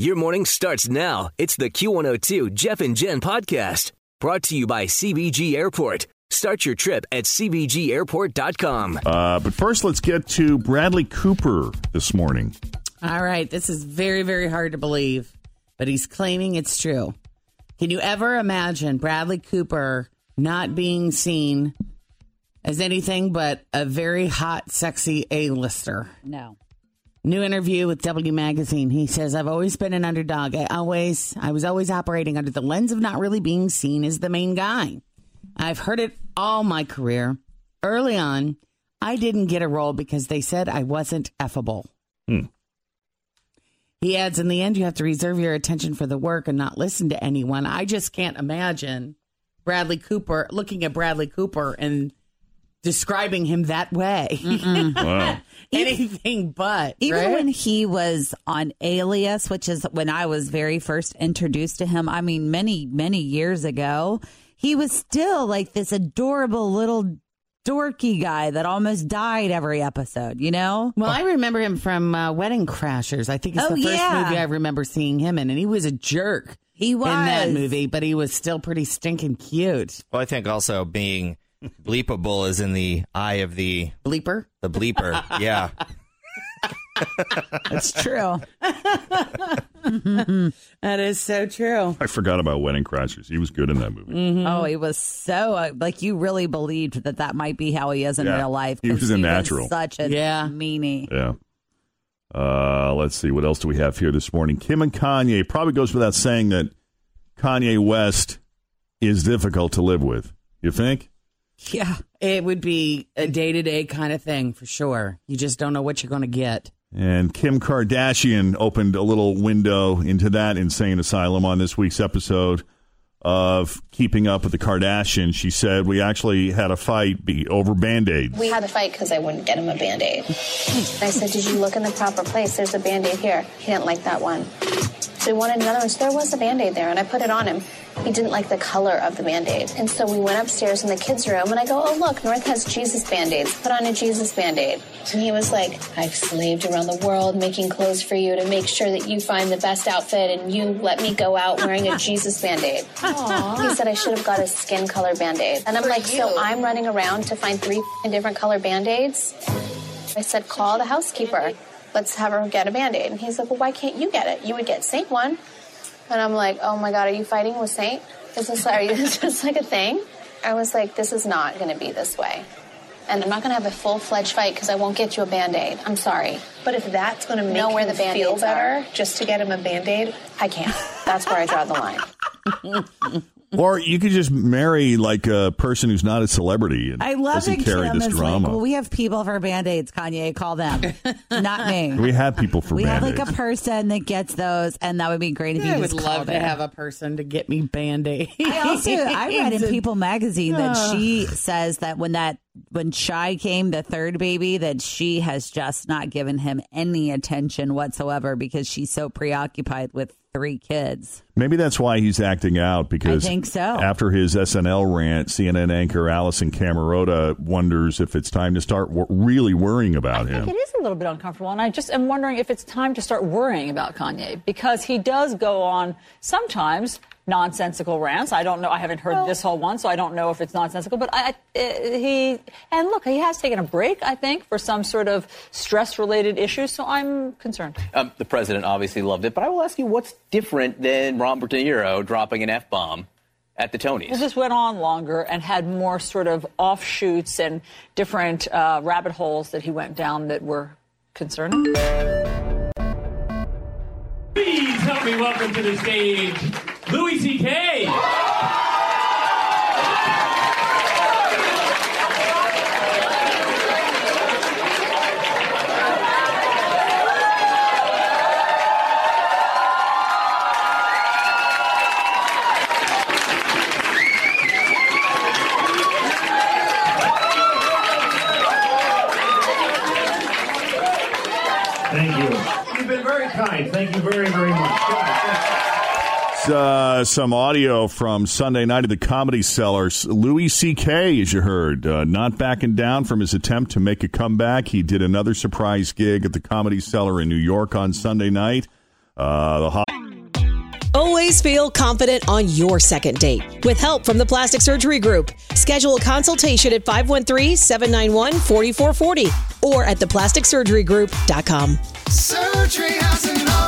Your morning starts now. It's the Q102 Jeff and Jen podcast brought to you by CVG Airport. Start your trip at CVGAirport.com. Uh, but first, let's get to Bradley Cooper this morning. All right, this is very, very hard to believe, but he's claiming it's true. Can you ever imagine Bradley Cooper not being seen as anything but a very hot, sexy A-lister? No. New interview with W Magazine. He says, I've always been an underdog. I always, I was always operating under the lens of not really being seen as the main guy. I've heard it all my career. Early on, I didn't get a role because they said I wasn't effable. Hmm. He adds, in the end, you have to reserve your attention for the work and not listen to anyone. I just can't imagine Bradley Cooper looking at Bradley Cooper and describing him that way. Wow. Anything but. Even right? when he was on Alias, which is when I was very first introduced to him, I mean, many, many years ago, he was still like this adorable little dorky guy that almost died every episode, you know? Well, I remember him from uh, Wedding Crashers. I think it's Oh, the first yeah. movie I remember seeing him in, and he was a jerk He was. in that movie, but he was still pretty stinking cute. Well, I think also being bleepable is in the eye of the Bleeper. the bleeper. yeah. That's true. That is so true. I forgot about Wedding Crashers. He was good in that movie. Mm-hmm. Oh, he was so, uh, like, you really believed that that might be how he is in Yeah. real life. He was a natural. such a Yeah. meanie. Yeah. Uh, let's see. What else do we have here this morning? Kim and Kanye. Probably goes without saying that Kanye West is difficult to live with. You think? Yeah. It would be a day to day kind of thing for sure. You just don't know what you're going to get. And Kim Kardashian opened a little window into that insane asylum on this week's episode of Keeping Up with the Kardashians. She said, We actually had a fight be over band aids. We had a fight because I wouldn't get him a band aid. I said, Did you look in the proper place? There's a band aid here. He didn't like that one. So he wanted another one. So there was a band aid there, and I put it on him. He didn't like the color of the band aid. And so we went upstairs in the kids' room, and I go, Oh, look, North has Jesus band aids. Put on a Jesus band aid. And he was like, I've slaved around the world making clothes for you to make sure that you find the best outfit, and you let me go out wearing a Jesus band aid. He said I should have got a skin color band aid. And I'm like, So I'm running around to find three different color band aids? I said, Call the housekeeper. Let's have her get a band aid. And he's like, Well, why can't you get it? You would get Saint one. And I'm like, Oh my God, are you fighting with Saint? Is this, are you, is this like a thing? I was like, This is not going to be this way. And I'm not going to have a full fledged fight because I won't get you a band aid. I'm sorry. But if that's going to make Know where him the Band-Aids feel are. better, just to get him a band-aid, I can't. That's where I draw the line. Or you could just marry like a person who's not a celebrity and I love doesn't carry Kim this drama. like, well, we have people for band-aids, Kanye. Call them. Not me. we have people for We have like a person that gets those, and that would be great if you I would called love to it. have a person to get me band aids. I also I read in People magazine that she says that when that when Chi came, the third baby, that she has just not given him any attention whatsoever because she's so preoccupied with three kids. Maybe that's why he's acting out because I think so. after his SNL rant, CNN anchor Alisyn Camerota wonders if it's time to start w- really worrying about I him. think it is a little bit uncomfortable, and I just am wondering if it's time to start worrying about Kanye because he does go on sometimes nonsensical rants. I don't know. I haven't heard this whole one, so I don't know if it's nonsensical. But I, uh, he and look, he has taken a break. I think for some sort of stress-related issues. So I'm concerned. Um, the president obviously loved it, but I will ask you, what's different than Robert De Niro dropping an f bomb at the Tonys? It just went on longer and had more sort of offshoots and different uh, rabbit holes that he went down that were concerning. Please help me welcome to the stage Louis C.K. Thank you. You've been very kind. Thank you very, very much. Uh, some audio from Sunday night at the Comedy Cellar. Louis C.K., as you heard, uh, not backing down from his attempt to make a comeback. He did another surprise gig at the Comedy Cellar in New York on Sunday night. Uh, the ho- Always feel confident on your second date. With help from the Plastic Surgery Group, schedule a consultation at 513-791-4440 or at theplasticsurgerygroup.com. Surgery has an art.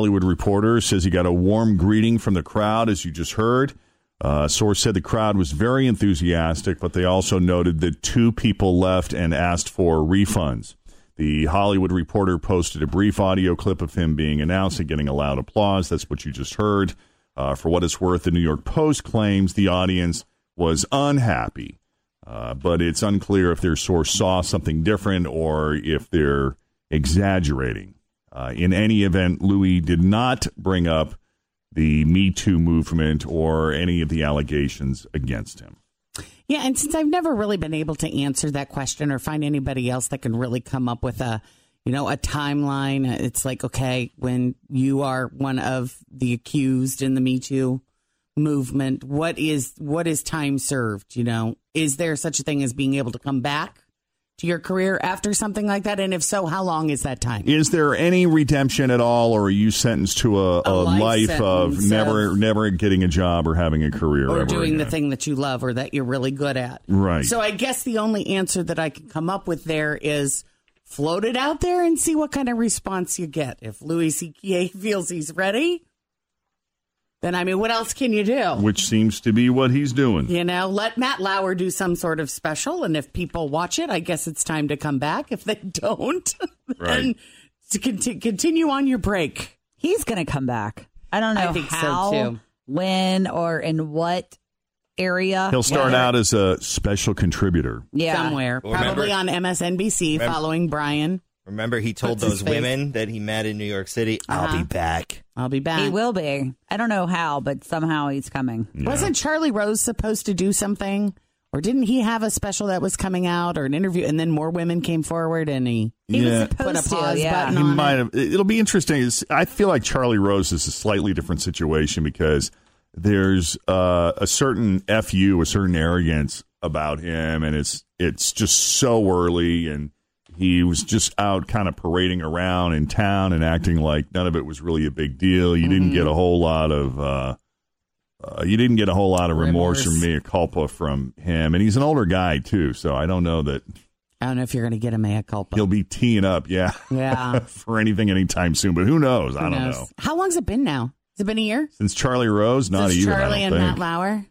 Hollywood Reporter says he got a warm greeting from the crowd, as you just heard. Uh, source said the crowd was very enthusiastic, but they also noted that two people left and asked for refunds. The Hollywood Reporter posted a brief audio clip of him being announced and getting a loud applause. That's what you just heard. Uh, for what it's worth, the New York Post claims the audience was unhappy, uh, but it's unclear if their source saw something different or if they're exaggerating. Uh, in any event, Louis did not bring up the Me Too movement or any of the allegations against him. Yeah, and since I've never really been able to answer that question or find anybody else that can really come up with a, you know, a timeline, it's like okay, when you are one of the accused in the Me Too movement, what is what is time served? You know, is there such a thing as being able to come back to your career after something like that? And if so, how long is that time? Is there any redemption at all, or are you sentenced to a, a, A life life, of never, of- never getting a job or having a career or doing the thing that you love or that you're really good at. Right. So I guess the only answer that I can come up with there is float it out there and see what kind of response you get. If Louis C.K. feels he's ready, then I mean, what else can you do? Which seems to be what he's doing. You know, let Matt Lauer do some sort of special, and if people watch it, I guess it's time to come back. If they don't, then Right. to conti- continue on your break. He's going to come back. I don't know I think so, how, too. when, or in what area. He'll start out as a special contributor. Yeah. somewhere, Well, remember- probably on MSNBC, Remember- following Brian. Remember, he told What's those women that he met in New York City, "I'll Uh-huh. be back." I'll be back. He will be. I don't know how, but somehow he's coming. Wasn't Charlie Rose supposed to do something? Or didn't he have a special that was coming out or an interview and then more women came forward and he, He Yeah. was put a supposed to, yeah. button He on might it? have. It'll be interesting. It's- I feel like Charlie Rose is a slightly different situation because there's uh, a certain fu, a certain arrogance about him, and it's it's just so early, and he was just out kind of parading around in town and acting like none of it was really a big deal. You didn't get a whole lot of. Uh, uh, you didn't get a whole lot of remorse, Remorse. or mea culpa from him, and he's an older guy too. So I don't know that I don't know if you're going to get a mea culpa. he'll be teeing up, yeah, Yeah. for anything anytime soon. But who knows? I don't knows? know. How long's it been now? Has it been a year? Since Charlie Rose, not Since even. Charlie I and don't Matt think. Lauer?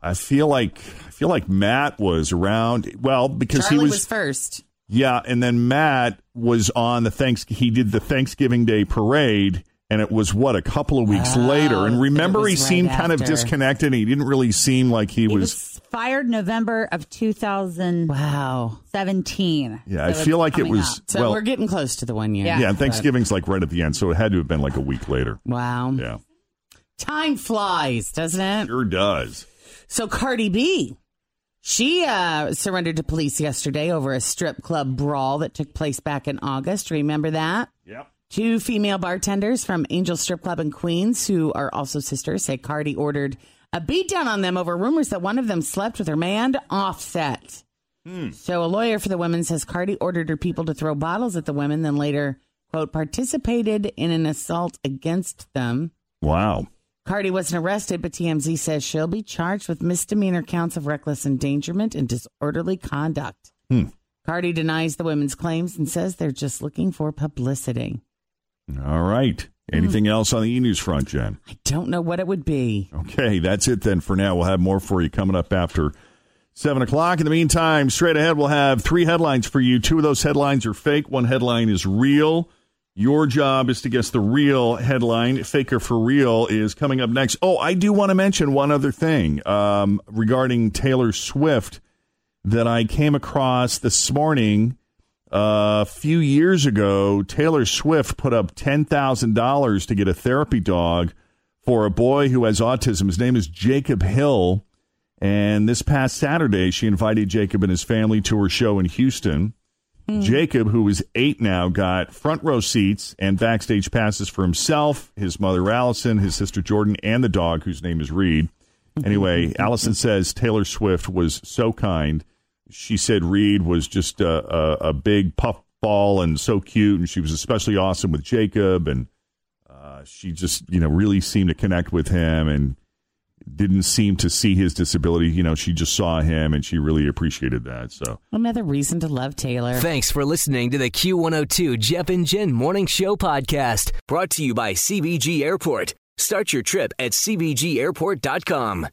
I feel like I feel like Matt was around. Well, because Charlie he was, was, first. Yeah, and then Matt was on the thanks. He did the Thanksgiving Day parade, And it was what a couple of weeks Oh, later. And remember, he right seemed kind of disconnected. He didn't really seem like he, He was. was fired November of 2000. Wow. 17. Yeah, I feel like it was- up. So Well- we're getting close to the one year. yeah, and Thanksgiving's like right at the end, so it had to have been like a week later. Wow. Yeah, Time flies, doesn't it? sure does. So Cardi B, she uh, surrendered to police yesterday over a strip club brawl that took place back in August. Remember that? Yep. Two female bartenders from Angel Strip Club in Queens, who are also sisters, say Cardi ordered a beatdown on them over rumors that one of them slept with her man Offset. So a lawyer for the women says Cardi ordered her people to throw bottles at the women, then later, quote, participated in an assault against them. Wow. Cardi wasn't arrested, but TMZ says she'll be charged with misdemeanor counts of reckless endangerment and disorderly conduct. Hmm. Cardi denies the women's claims and says they're just looking for publicity. All right. Anything else on the e news front, Jen? I don't know what it would be. Okay, that's it then for now. We'll have more for you coming up after 7 o'clock. In the meantime, straight ahead, we'll have three headlines for you. Two of those headlines are fake, one headline is real. Your job is to guess the real headline. Faker for real is coming up next. Oh, I do want to mention one other thing um, regarding Taylor Swift that I came across this morning. Uh, a few years ago, Taylor Swift put up $10,000 to get a therapy dog for a boy who has autism. His name is Jacob Hill. And this past Saturday, she invited Jacob and his family to her show in Houston. Jacob, who is eight now, got front row seats and backstage passes for himself, his mother Allison, his sister Jordan, and the dog, whose name is Reed. Anyway, Allison says Taylor Swift was so kind. She said Reed was just a, a, a big puffball and so cute, and she was especially awesome with Jacob, and uh, she just you know really seemed to connect with him and didn't seem to see his disability. You know, she just saw him and she really appreciated that. So Another reason to love Taylor. Thanks for listening to the Q102 Jeff and Jen Morning Show podcast, brought to you by CVG Airport. Start your trip at CVGAirport.com.